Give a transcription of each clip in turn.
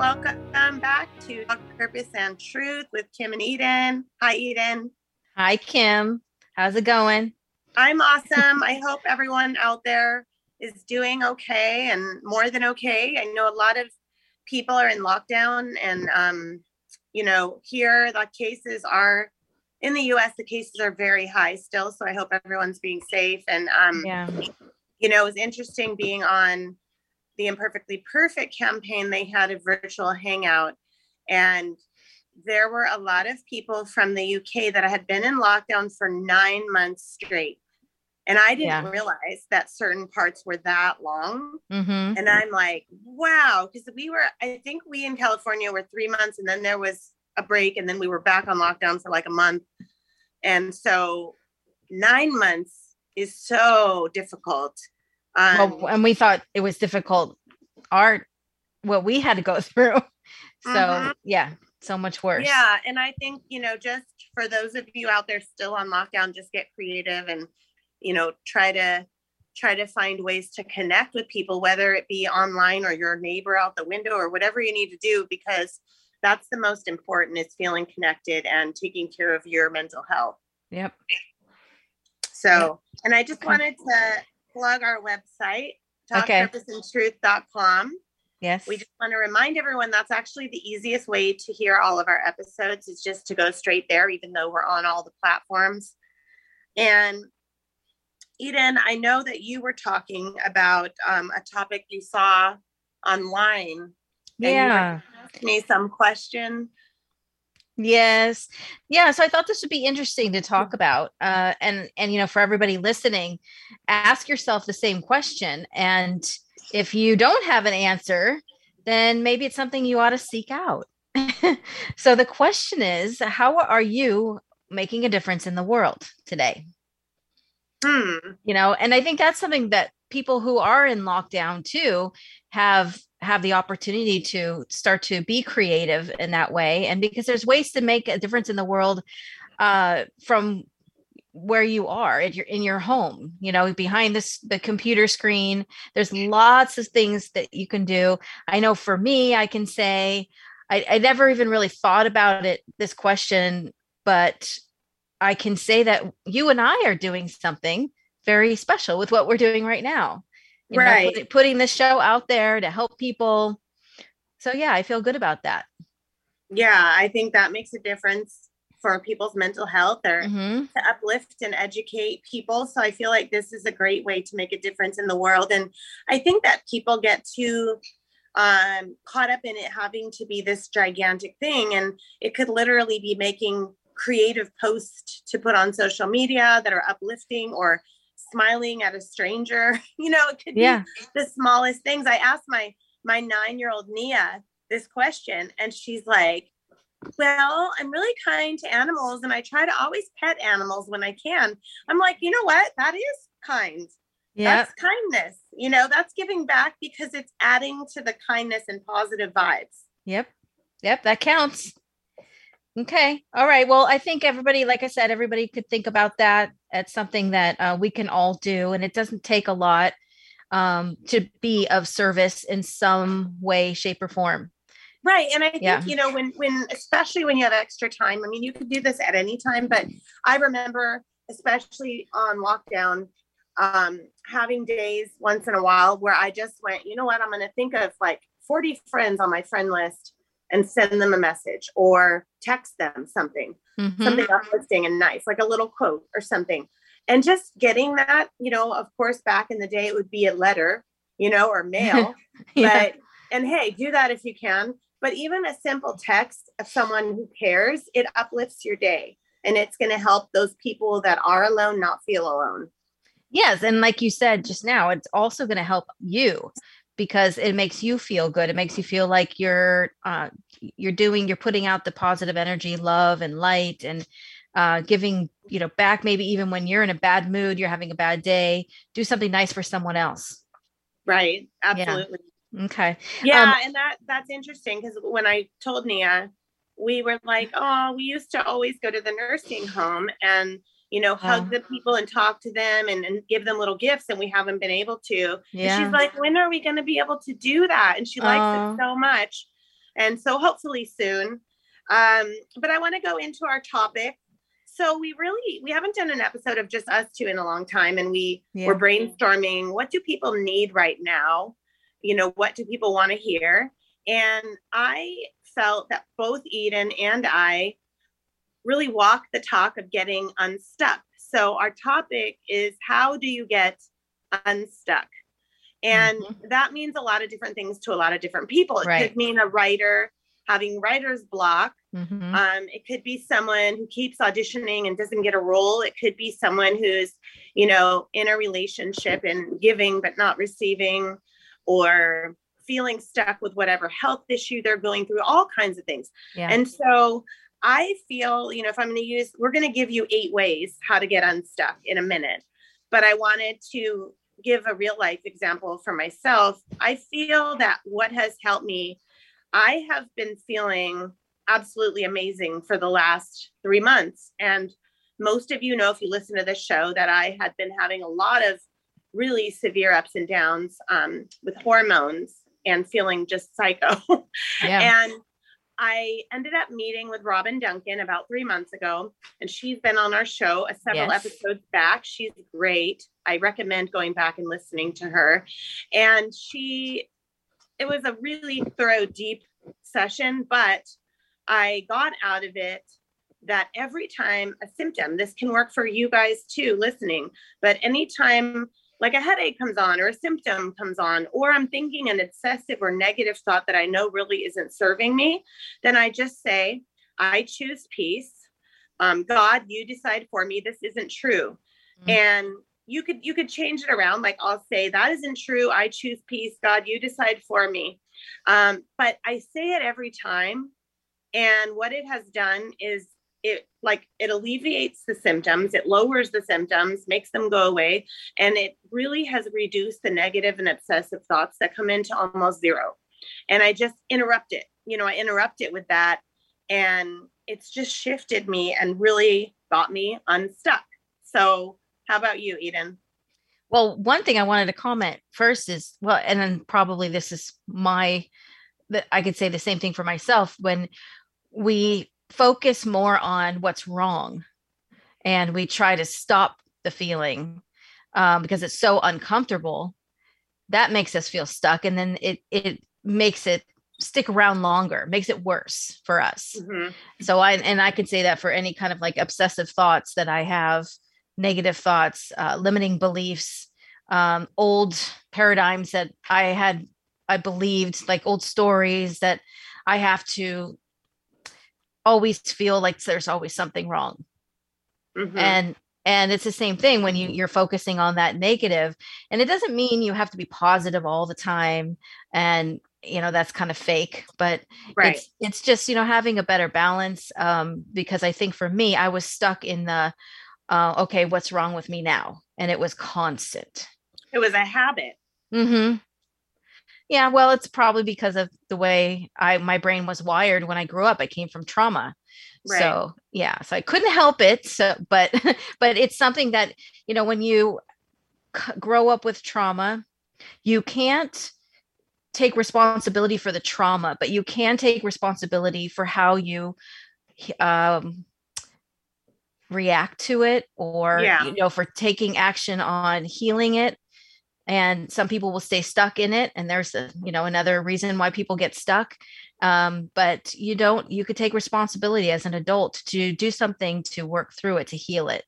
Welcome back to Purpose and Truth with Kim and Eden. Hi, Eden. Hi, Kim. How's it going? I'm awesome. I hope everyone out there is doing okay and more than okay. I know a lot of people are in lockdown, and, um, you know, here the cases are in the US, the cases are very high still. So I hope everyone's being safe. And, um, Yeah. you know, it was interesting being on the Imperfectly Perfect campaign. They had a virtual hangout, and there were a lot of people from the UK that had been in lockdown for nine months straight. And I didn't Yeah. realize that certain parts were that long. Mm-hmm. And I'm like, wow, because we were, I think we in California were three months, and then there was a break, and then we were back on lockdown for like a month. And so nine months is so difficult. Um, well, and we thought it was difficult. Our what we had to go through. So Mhm. yeah, so much worse. Yeah, and I think you know, just for those of you out there still on lockdown, just get creative and you know, try to try to find ways to connect with people, whether it be online or your neighbor out the window or whatever you need to do, because that's the most important is feeling connected and taking care of your mental health. Yep. So, and I just wanted to plug our website, Okay. talkpurposeandtruth.com. Yes. We just want to remind everyone that's actually the easiest way to hear all of our episodes is just to go straight there, even though we're on all the platforms. And Eden, I know that you were talking about um, a topic you saw online. and yeah. asking Me some question. Yes. Yeah. So I thought this would be interesting to talk about. Uh, and and you know, for everybody listening, ask yourself the same question. And if you don't have an answer, then maybe it's something you ought to seek out. so the question is, how are you making a difference in the world today? Hmm. you know and i think that's something that people who are in lockdown too have have the opportunity to start to be creative in that way and because there's ways to make a difference in the world uh from where you are at your in your home you know behind this the computer screen there's lots of things that you can do i know for me i can say i, I never even really thought about it this question but I can say that you and I are doing something very special with what we're doing right now. You Right. put- putting this show out there to help people. So yeah, I feel good about that. Yeah, I think that makes a difference for people's mental health or Mhm. to uplift and educate people. So I feel like this is a great way to make a difference in the world. And I think that people get too um, caught up in it having to be this gigantic thing. And it could literally be making creative posts to put on social media that are uplifting or smiling at a stranger. You know, it could Yeah. be the smallest things. I asked my my nine year old Nia this question, and she's like, well, I'm really kind to animals and I try to always pet animals when I can. I'm like, you know what? That is kind. Yeah. That's kindness. You know, that's giving back because it's adding to the kindness and positive vibes. Yep. Yep. That counts. Okay. All right. Well, I think everybody, like I said, everybody could think about that. It's something that uh, we can all do, and it doesn't take a lot um, to be of service in some way, shape, or form. Right. And I think, Yeah. you know, when when especially when you have extra time, I mean, you could do this at any time, but I remember, especially on lockdown, um, having days once in a while where I just went, you know what, I'm gonna think of like 40 friends on my friend list and send them a message or text them something. Mhm. something uplifting and nice, like a little quote or something. And just getting that, you know, of course, back in the day, it would be a letter, you know, or mail. Yeah. But, and hey, do that if you can. But even a simple text of someone who cares, it uplifts your day. And it's going to help those people that are alone not feel alone. Yes, and like you said just now, it's also going to help you because it makes you feel good. It makes you feel like you're uh, you're doing you're putting out the positive energy love and light and uh, giving you know back maybe even when you're in a bad mood you're having a bad day do something nice for someone else. Right. Absolutely. Yeah. okay. Yeah um, and that that's interesting because when i told nia we were like oh we used to always go to the nursing home and you know hug the people and talk to them and, and give them little gifts and we haven't been able to. Yeah. And she's like when are we going to be able to do that? And she likes it so much. And so hopefully soon. Um, but i want to go into our topic. So we really we haven't done an episode of just us two in a long time and we yeah. were brainstorming what do people need right now? You know what do people want to hear? And i felt that both eden and i really walk the talk of getting unstuck so our topic is how do you get unstuck and mm-hmm. that means a lot of different things to a lot of different people it right. could mean a writer having writer's block. Mm-hmm. Um, it could be someone who keeps auditioning and doesn't get a role. It could be someone who's, you know, in a relationship and giving but not receiving, or feeling stuck with whatever health issue they're going through, all kinds of things. Yeah. And so I feel, you know, if I'm going to use, we're going to give you eight ways how to get unstuck in a minute. But I wanted to give a real life example for myself. I feel that what has helped me I have been feeling absolutely amazing for the last three months. And most of you know, if you listen to this show, that I had been having a lot of really severe ups and downs um, with hormones and feeling just psycho. Yeah. and I ended up meeting with Robin Duncan about three months ago, and she's been on our show a several yes. episodes back. She's great. I recommend going back and listening to her. And she it was a really thorough, deep session, but I got out of it that every time a symptom, this can work for you guys too, listening, but anytime like a headache comes on or a symptom comes on, or I'm thinking an obsessive or negative thought that I know really isn't serving me, then I just say, I choose peace. Um, God, you decide for me. This isn't true. Mm-hmm. And you could you could change it around like i'll say that isn't true i choose peace god you decide for me um, but i say it every time and what it has done is it like it alleviates the symptoms it lowers the symptoms makes them go away and it really has reduced the negative and obsessive thoughts that come into almost zero and i just interrupt it you know i interrupt it with that and it's just shifted me and really got me unstuck so how about you, Eden? Well, one thing I wanted to comment first is well, and then probably this is my that I could say the same thing for myself when we focus more on what's wrong. And we try to stop the feeling um, because it's so uncomfortable. That makes us feel stuck and then it it makes it stick around longer makes it worse for us. Mm-hmm. so i and i can say that for any kind of like obsessive thoughts that i have negative thoughts, uh, limiting beliefs, um, old paradigms that I had, I believed, like old stories that I have to always feel like there's always something wrong. Mm-hmm. And and it's the same thing when you you're focusing on that negative and it doesn't mean you have to be positive all the time and you know that's kind of fake but right. it's it's just you know having a better balance um because i think for me i was stuck in the uh, okay, what's wrong with me now? And it was constant. It was a habit. Mm-hmm. Yeah, well, it's probably because of the way I my brain was wired when I grew up. I came from trauma. Right. So yeah, so I couldn't help it. So, but but it's something that you know when you c- grow up with trauma, you can't take responsibility for the trauma, but you can take responsibility for how you um, react to it or yeah. you know for taking action on healing it and some people will stay stuck in it and there's a you know another reason why people get stuck. Um, but you don't you could take responsibility as an adult to do something to work through it to heal it.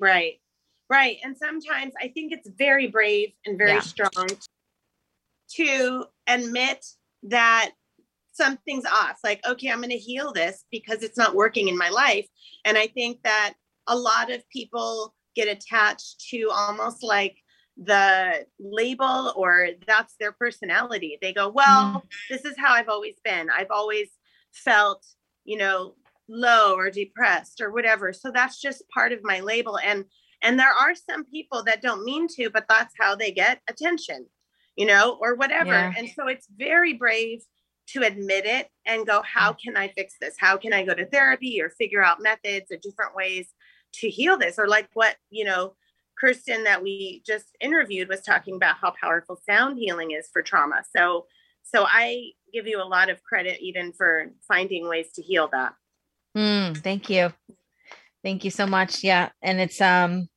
Right. Right. And sometimes i think it's very brave and very yeah. strong to admit that something's off like okay i'm going to heal this because it's not working in my life. And i think that a lot of people get attached to almost like the label or that's their personality. They go, well, Mm. this is how I've always been. I've always felt, you know, low or depressed or whatever. So that's just part of my label. And and there are some people that don't mean to, but that's how they get attention, you know, or whatever. Yeah. And so it's very brave to admit it and go, how can I fix this? How can I go to therapy or figure out methods or different ways to heal this? Or like what, you know, Kirsten that we just interviewed was talking about how powerful sound healing is for trauma. So so I give you a lot of credit even for finding ways to heal that. Mm, thank you. Thank you so much. Yeah. And it's um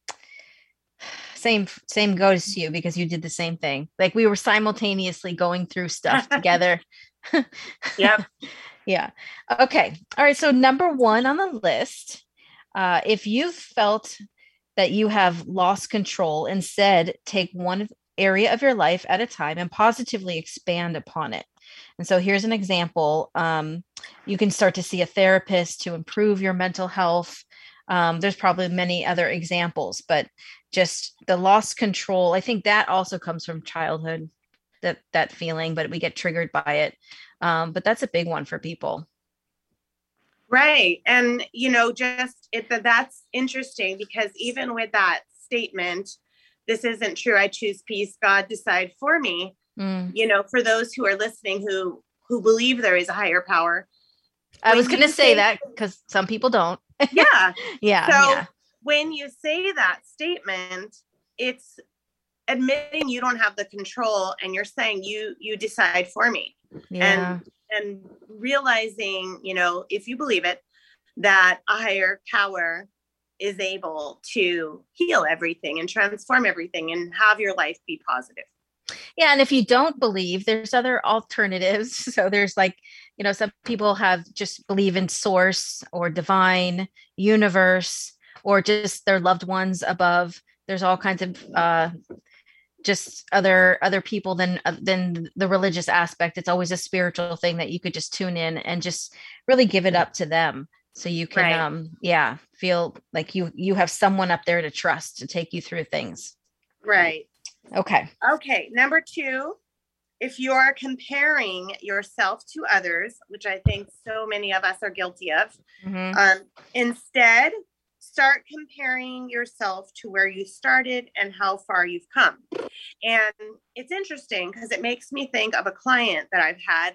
same same goes to you because you did the same thing. Like we were simultaneously going through stuff together. Yep. yeah. Okay. All right. So number one on the list, uh, if you've felt that you have lost control, instead take one area of your life at a time and positively expand upon it. And so here's an example. Um, you can start to see a therapist to improve your mental health. Um, there's probably many other examples, but just the lost control. I think that also comes from childhood, that that feeling, but we get triggered by it. Um, but that's a big one for people. Right. And, you know, just it, that that's interesting because even with that statement, this isn't true. I choose peace. God decide for me. Mm. You know, for those who are listening who who believe there is a higher power. I was going to say say- that because some people don't. Yeah. Yeah. So yeah. when you say that statement, it's admitting you don't have the control and you're saying you you decide for me. Yeah. and realizing you know if you believe it that a higher power is able to heal everything and transform everything and have your life be positive Yeah, and if you don't believe, there's other alternatives. So there's like, you know, some people have just believe in source or divine universe or just their loved ones above. There's all kinds of uh just other other people than uh, than the religious aspect. It's always a spiritual thing that you could just tune in and just really give it up to them. So you can Right. um yeah, feel like you you have someone up there to trust to take you through things. right Okay. okay number two if you are comparing yourself to others which i think so many of us are guilty of Mhm. Um, instead, start comparing yourself to where you started and how far you've come. And it's interesting because it makes me think of a client that I've had.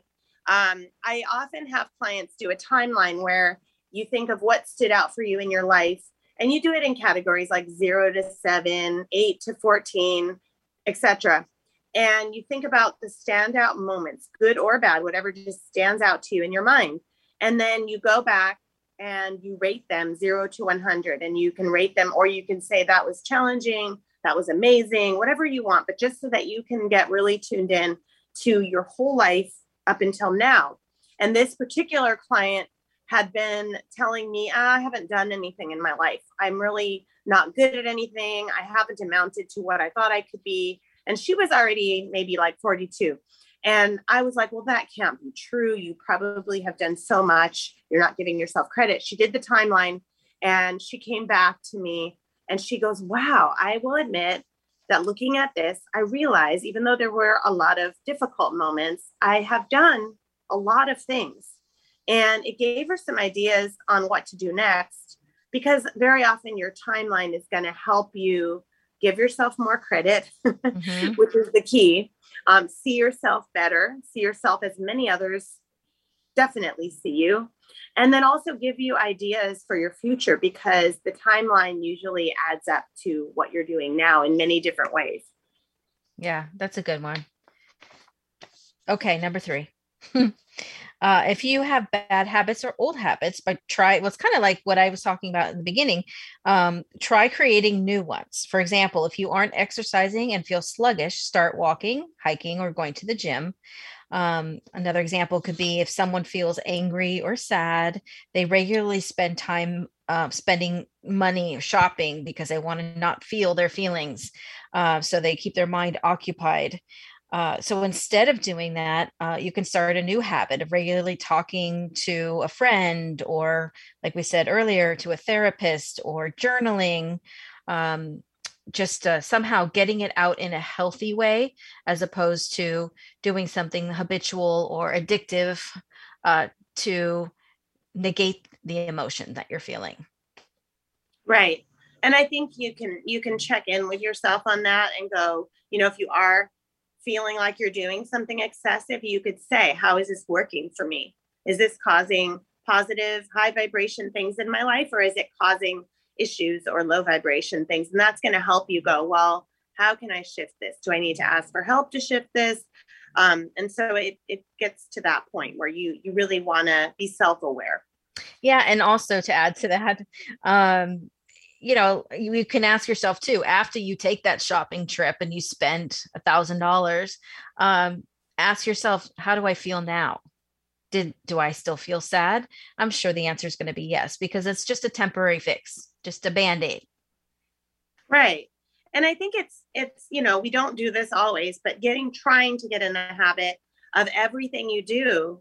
Um, I often have clients do a timeline where you think of what stood out for you in your life, and you do it in categories like zero to seven, eight to 14, etc. And you think about the standout moments, good or bad, whatever just stands out to you in your mind. And then you go back and you rate them zero to 100 and you can rate them or you can say that was challenging that was amazing whatever you want but just so that you can get really tuned in to your whole life up until now. And this particular client had been telling me "Ah, i haven't done anything in my life. I'm really not good at anything. I haven't amounted to what i thought i could be. And she was already maybe like 42 and I was like, well, that can't be true. You probably have done so much. You're not giving yourself credit. She did the timeline and she came back to me and she goes, wow, I will admit that looking at this, I realize even though there were a lot of difficult moments, I have done a lot of things. And it gave her some ideas on what to do next because very often your timeline is going to help you give yourself more credit, Mhm. which is the key. Um, see yourself better, see yourself as many others definitely see you, and then also give you ideas for your future because the timeline usually adds up to what you're doing now in many different ways. Yeah, that's a good one. Okay, number three. uh, if you have bad habits or old habits, but try what's kind of like what I was talking about in the beginning, um, try creating new ones. For example, if you aren't exercising and feel sluggish, start walking, hiking, or going to the gym. Um, another example could be if someone feels angry or sad, they regularly spend time uh, spending money shopping because they want to not feel their feelings. Uh, so they keep their mind occupied. Uh, so instead of doing that, uh, you can start a new habit of regularly talking to a friend, or like we said earlier, to a therapist, or journaling. Um, just uh, somehow getting it out in a healthy way as opposed to doing something habitual or addictive uh, to negate the emotion that you're feeling right and i think you can you can check in with yourself on that and go you know if you are feeling like you're doing something excessive you could say how is this working for me is this causing positive high vibration things in my life or is it causing issues or low vibration things. And that's going to help you go, well, how can I shift this? Do I need to ask for help to shift this? Um, and so it, it gets to that point where you you really want to be self-aware. Yeah, and also to add to that, um, you know, you can ask yourself too after you take that shopping trip and you spend a thousand dollars. Um, ask yourself, how do I feel now? Did do I still feel sad? I'm sure the answer is going to be yes because it's just a temporary fix just a band-aid right and i think it's it's you know we don't do this always but getting trying to get in the habit of everything you do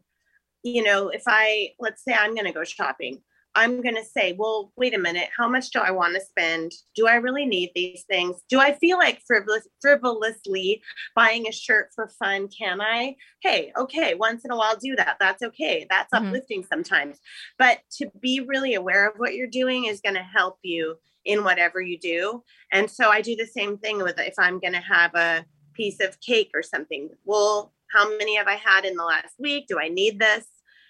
you know if i let's say i'm going to go shopping I'm going to say, well, wait a minute, how much do I want to spend? Do I really need these things? Do I feel like frivolous, frivolously buying a shirt for fun? Can I? Hey, okay, once in a while do that. That's okay. That's mm-hmm. uplifting sometimes. But to be really aware of what you're doing is going to help you in whatever you do. And so I do the same thing with if I'm going to have a piece of cake or something. Well, how many have I had in the last week? Do I need this?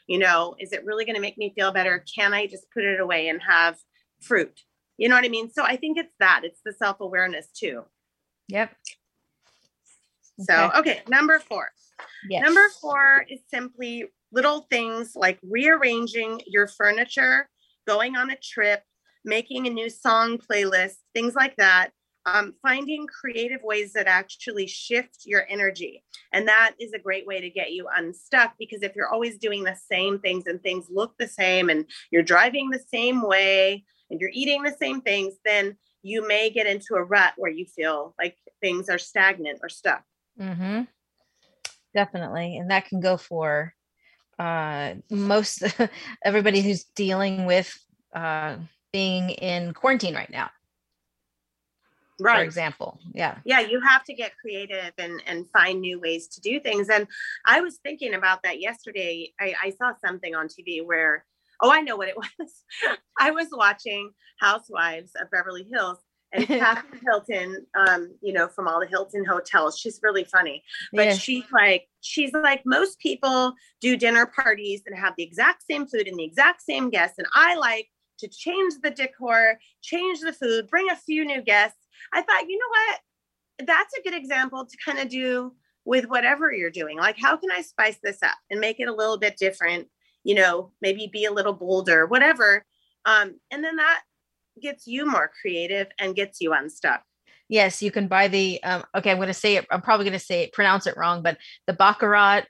You know is it really going to make me feel better? Can i just put it away and have fruit? You know what i mean? So i think it's that it's the self-awareness too. Yep. So okay number four. Yes. number four is simply little things like rearranging your furniture going on a trip making a new song playlist things like that um, finding creative ways that actually shift your energy. And that is a great way to get you unstuck because if you're always doing the same things and things look the same and you're driving the same way and you're eating the same things, then you may get into a rut where you feel like things are stagnant or stuck. Mm-hmm. Definitely. And that can go for uh, most everybody who's dealing with uh, being in quarantine right now right. for example. Yeah. Yeah, you have to get creative and and find new ways to do things. And I was thinking about that yesterday. I, I saw something on TV where, oh, I know what it was. I was watching Housewives of Beverly Hills. And Kathy Hilton, um, you know, from all the Hilton hotels, she's really funny. But yeah. she's like, she's like, most people do dinner parties and have the exact same food and the exact same guests. And I like to change the decor, change the food, bring a few new guests, I thought, you know what? That's a good example to kind of do with whatever you're doing. Like, how can I spice this up and make it a little bit different? You know, maybe be a little bolder, whatever. Um, and then that gets you more creative and gets you unstuck. Yes, you can buy the. Um, okay, I'm going to say it. I'm probably going to say it, pronounce it wrong, but the baccarat.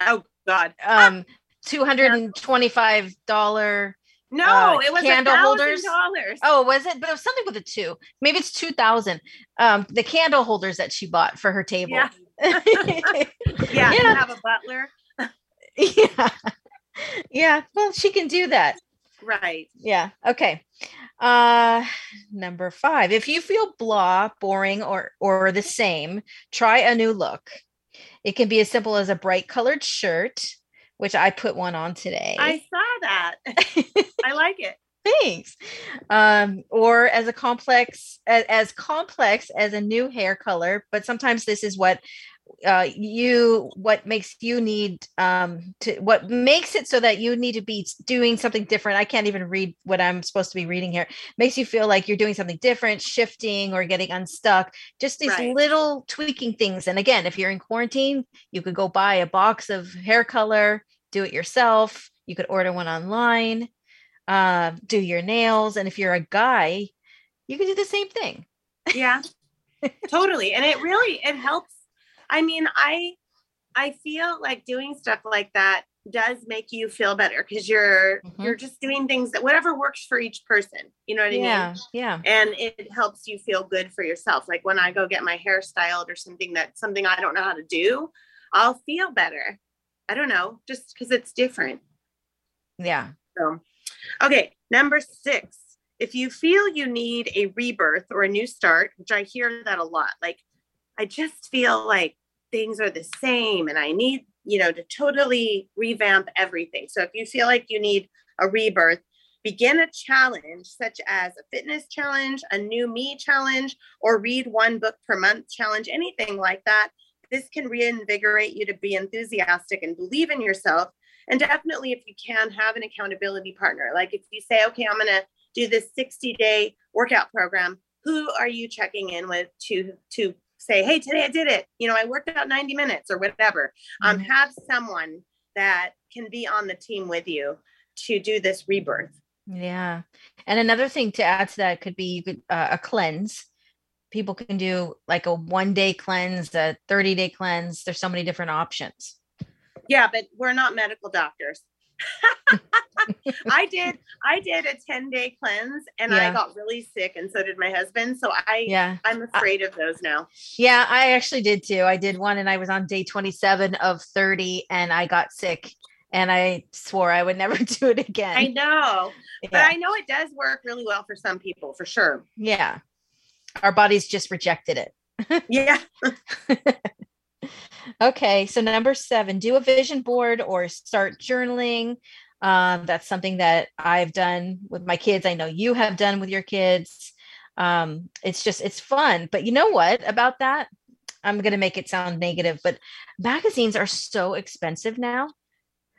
Oh God. Um, two hundred and twenty-five dollar no, uh, it was candle holders. Oh, was it? But it was something with a two. Maybe it's two thousand. Um, the candle holders that she bought for her table. Yeah, yeah. yeah. have a butler. yeah, yeah. Well, she can do that. Right. Yeah. Okay. Uh, number five. If you feel blah, boring, or or the same, try a new look. It can be as simple as a bright colored shirt which I put one on today. I saw that. I like it. Thanks. Um, or as a complex, as, as complex as a new hair color, but sometimes this is what uh, you what makes you need um to what makes it so that you need to be doing something different i can't even read what i'm supposed to be reading here makes you feel like you're doing something different shifting or getting unstuck just these right. little tweaking things and again if you're in quarantine you could go buy a box of hair color do it yourself. You could order one online, uh, do your nails. And if you're a guy, you can do the same thing. Yeah, totally. And it really, it helps. I mean, I, I feel like doing stuff like that does make you feel better because you're mm-hmm. you're just doing things that whatever works for each person you know what i yeah, mean yeah and it helps you feel good for yourself like when i go get my hair styled or something that something i don't know how to do i'll feel better I don't know, just because it's different. Yeah. So, okay, number six if you feel you need a rebirth or a new start, which I hear that a lot, like I just feel like things are the same and I need, you know, to totally revamp everything. So if you feel like you need a rebirth, begin a challenge such as a fitness challenge, a new me challenge, or read one book per month challenge, anything like that. This can reinvigorate you to be enthusiastic and believe in yourself. And definitely, if you can, have an accountability partner. Like if you say, okay, I'm going to do this 60 day workout program, who are you checking in with to to say, hey, today I did it. You know, I worked out 90 minutes or whatever. Um, mm-hmm. have someone that can be on the team with you to do this rebirth. Yeah. And another thing to add to that could be you could uh, a cleanse. People can do like a one day cleanse, a 30 day cleanse. There's so many different options. Yeah, but we're not medical doctors. I did I did a 10 day cleanse and yeah. I got really sick and so did my husband. So I yeah I'm afraid I, of those now. Yeah, I actually did too. I did one and I was on day 27 of 30 and I got sick and I swore I would never do it again. I know. Yeah. But I know it does work really well for some people for sure. Yeah. Our bodies just rejected it. yeah. okay. So number seven, do a vision board or start journaling. Um, that's something that I've done with my kids. I know you have done with your kids. Um, it's just it's fun. But you know what about that? I'm going to make it sound negative, but magazines are so expensive now.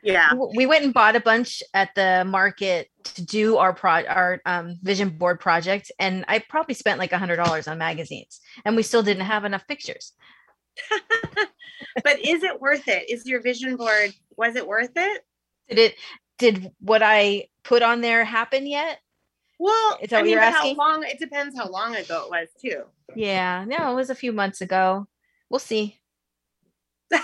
Yeah. We went and bought a bunch at the market to do our pro our um, vision board project, and I probably spent like a hundred dollars on magazines, and we still didn't have enough pictures. but is it worth it? Is your vision board was it worth it? Did it did what I put on there happen yet? Well, it's I mean, how long it depends how long ago it was too. Yeah, no, it was a few months ago. We'll see.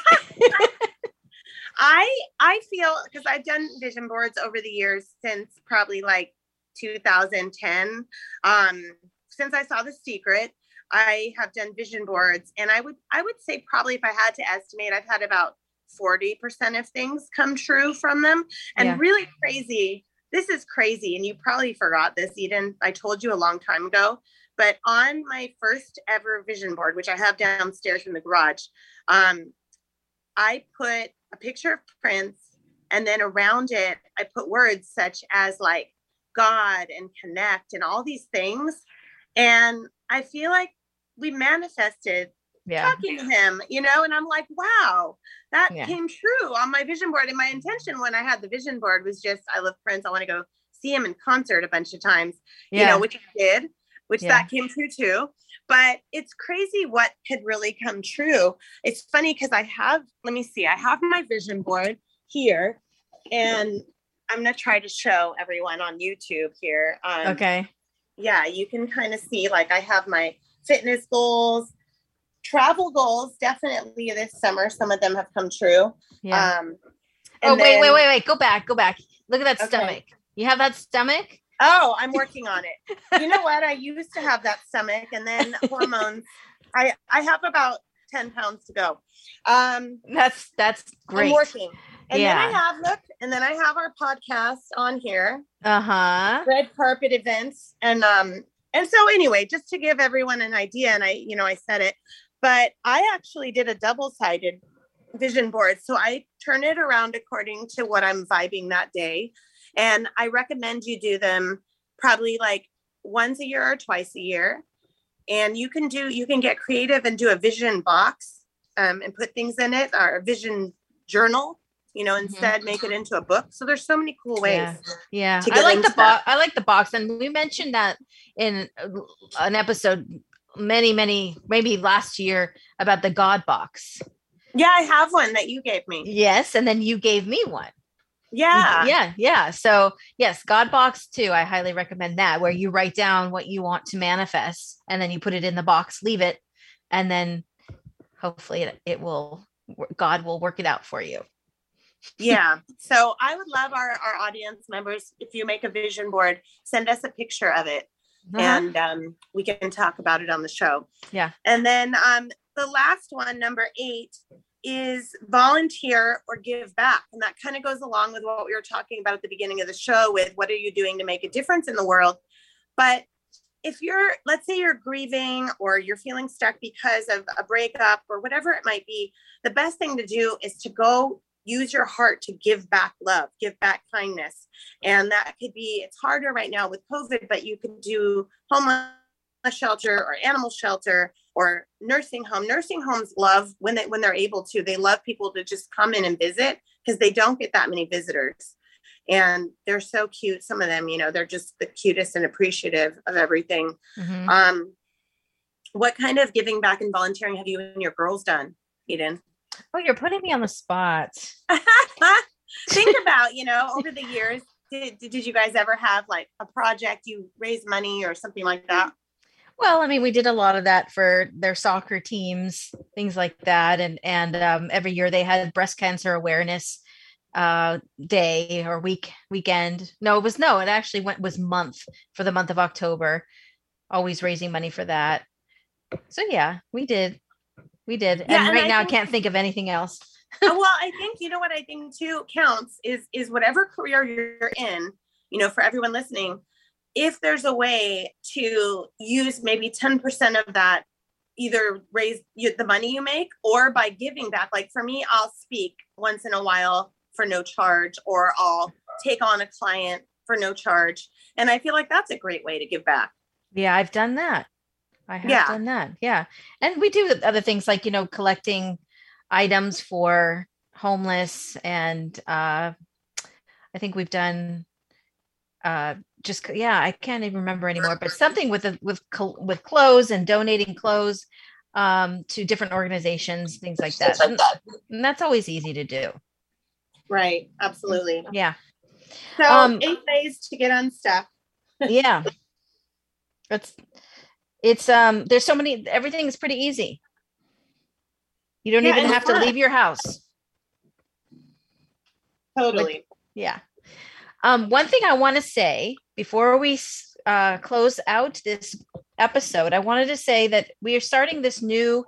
I I feel because I've done vision boards over the years since probably like 2010. Um, since I saw The Secret, I have done vision boards, and I would I would say probably if I had to estimate, I've had about 40% of things come true from them. And yeah. really crazy, this is crazy, and you probably forgot this, Eden. I told you a long time ago, but on my first ever vision board, which I have downstairs in the garage, um, I put a picture of Prince, and then around it, I put words such as like God and connect and all these things. And I feel like we manifested yeah. talking to him, you know, and I'm like, wow, that yeah. came true on my vision board. And my intention when I had the vision board was just, I love Prince. I want to go see him in concert a bunch of times, yeah. you know, which I did, which that came true too. But it's crazy what could really come true. It's funny because I have, let me see, I have my vision board here and I'm going to try to show everyone on YouTube here. Um, okay. Yeah, you can kind of see like I have my fitness goals, travel goals. Definitely this summer, some of them have come true. Yeah. Um, oh, wait, then, wait, wait, wait. Go back, go back. Look at that okay. stomach. You have that stomach? Oh, I'm working on it. you know what? I used to have that stomach and then hormones. I I have about 10 pounds to go. Um that's that's great. I'm working. And yeah. then I have look, and then I have our podcast on here. Uh-huh. Red carpet events. And um, and so anyway, just to give everyone an idea, and I, you know, I said it, but I actually did a double-sided vision board. So I turn it around according to what I'm vibing that day. And I recommend you do them probably like once a year or twice a year. And you can do, you can get creative and do a vision box um, and put things in it or a vision journal you know, mm-hmm. instead mm-hmm. make it into a book. So there's so many cool ways. Yeah. yeah. I like the box. I like the box. And we mentioned that in uh, an episode many, many, maybe last year about the God box. Yeah, I have one that you gave me. Yes. And then you gave me one. Yeah. Yeah. Yeah. So, yes, God box too. I highly recommend that where you write down what you want to manifest and then you put it in the box, leave it, and then hopefully it, it will, God will work it out for you. yeah. So, I would love our, our audience members, if you make a vision board, send us a picture of it. Uh-huh. And um, we can talk about it on the show. Yeah. And then um, the last one, number eight, is volunteer or give back. And that kind of goes along with what we were talking about at the beginning of the show with what are you doing to make a difference in the world? But if you're, let's say you're grieving or you're feeling stuck because of a breakup or whatever it might be, the best thing to do is to go use your heart to give back love, give back kindness. And that could be, it's harder right now with COVID, but you can do homeless shelter or animal shelter or nursing home. Nursing homes love when they when they're able to, they love people to just come in and visit because they don't get that many visitors. And they're so cute. Some of them, you know, they're just the cutest and appreciative of everything. Mm-hmm. Um, what kind of giving back and volunteering have you and your girls done, Eden? Oh, you're putting me on the spot. Think about, you know, over the years, did, did you guys ever have like a project you raise money or something like that? Well, I mean, we did a lot of that for their soccer teams, things like that, and and um, every year they had breast cancer awareness uh, day or week weekend. No, it was no, it actually went was month for the month of October. Always raising money for that. So yeah, we did, we did, yeah, and right and now think, I can't think of anything else. Uh, well, I think you know what I think too counts is is whatever career you're in. You know, for everyone listening, if there's a way to use maybe 10% of that either raise the money you make or by giving back like for me i'll speak once in a while for no charge or i'll take on a client for no charge and i feel like that's a great way to give back yeah i've done that i have yeah. done that yeah. And we do other things like you know collecting items for homeless and uh i think we've done uh just yeah i can't even remember anymore but something with the with with clothes and donating clothes um to different organizations things like that. and, and that's always easy to do. Right absolutely. Yeah. So um eight ways to get unstuck. Yeah. It's it's um there's so many everything is pretty easy. You don't yeah, even have to leave your house. Totally. Like, yeah. Um, one thing I want to say before we uh, close out this episode, I wanted to say that we are starting this new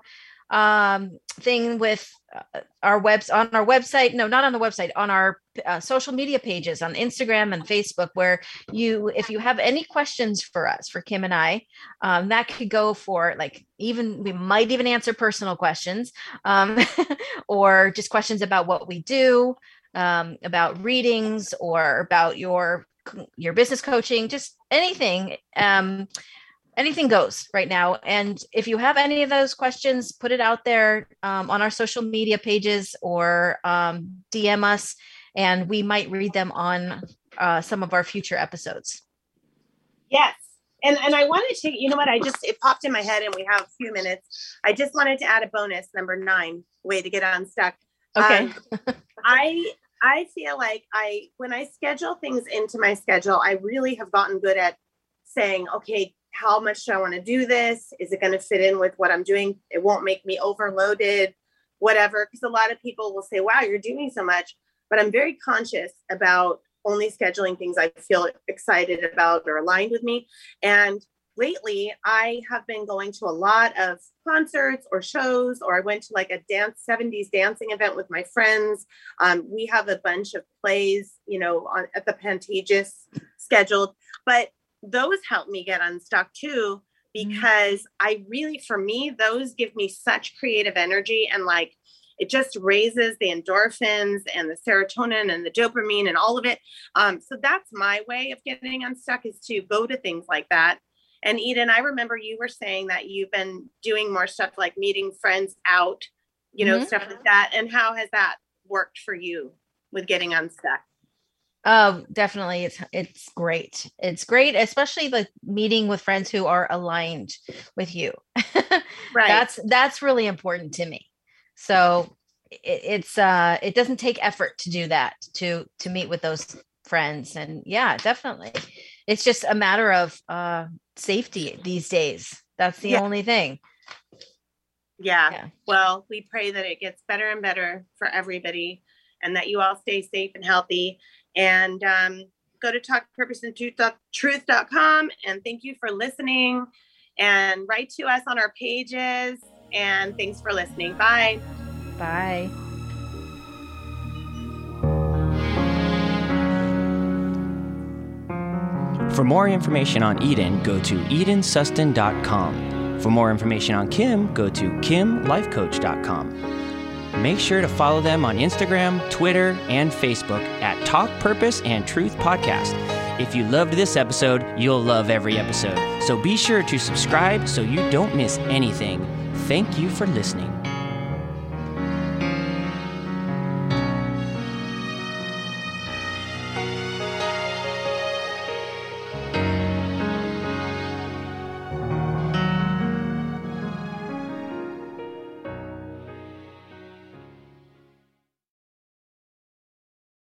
um, thing with uh, our webs on our website. No, not on the website, on our uh, social media pages on Instagram and Facebook, where you, if you have any questions for us, for Kim and I, um, that could go for like even we might even answer personal questions um, or just questions about what we do um, about readings or about your your business coaching, just anything. Um, anything goes right now. And if you have any of those questions, put it out there um, on our social media pages or um, DM us, and we might read them on uh, some of our future episodes. Yes. And, and I wanted to, you know what, I just, it popped in my head and we have a few minutes. I just wanted to add a bonus, number nine, way to get unstuck. Okay. Um, I I feel like I when I schedule things into my schedule, I really have gotten good at saying, okay, how much do I want to do this? Is it going to fit in with what I'm doing? It won't make me overloaded, whatever. Because a lot of people will say, wow, you're doing so much. But I'm very conscious about only scheduling things I feel excited about or aligned with me. And lately I have been going to a lot of concerts or shows, or I went to like a dance 70s dancing event with my friends. Um, we have a bunch of plays, you know, on, at the Pantages scheduled, but those help me get unstuck too, mm-hmm. because I really, for me, those give me such creative energy and like it just raises the endorphins and the serotonin and the dopamine and all of it. Um, so that's my way of getting unstuck is to go to things like that and Eden, I remember you were saying that you've been doing more stuff like meeting friends out, you know, mm-hmm. stuff like that. And how has that worked for you with getting unstuck? Oh, definitely. It's it's great. It's great, especially like meeting with friends who are aligned with you. right. That's that's really important to me. So it, it's uh it doesn't take effort to do that to to meet with those friends and yeah definitely it's just a matter of uh safety these days. That's the yeah. only thing. Yeah. yeah. Well, we pray that it gets better and better for everybody and that you all stay safe and healthy. And um, go to talkpurposeandtruth.com and thank you for listening and write to us on our pages. And thanks for listening. Bye. Bye. For more information on Eden, go to edensuston.com. For more information on Kim, go to kimlifecoach.com. Make sure to follow them on Instagram, Twitter, and Facebook at Talk Purpose and Truth Podcast. If you loved this episode, you'll love every episode. So be sure to subscribe so you don't miss anything. Thank you for listening.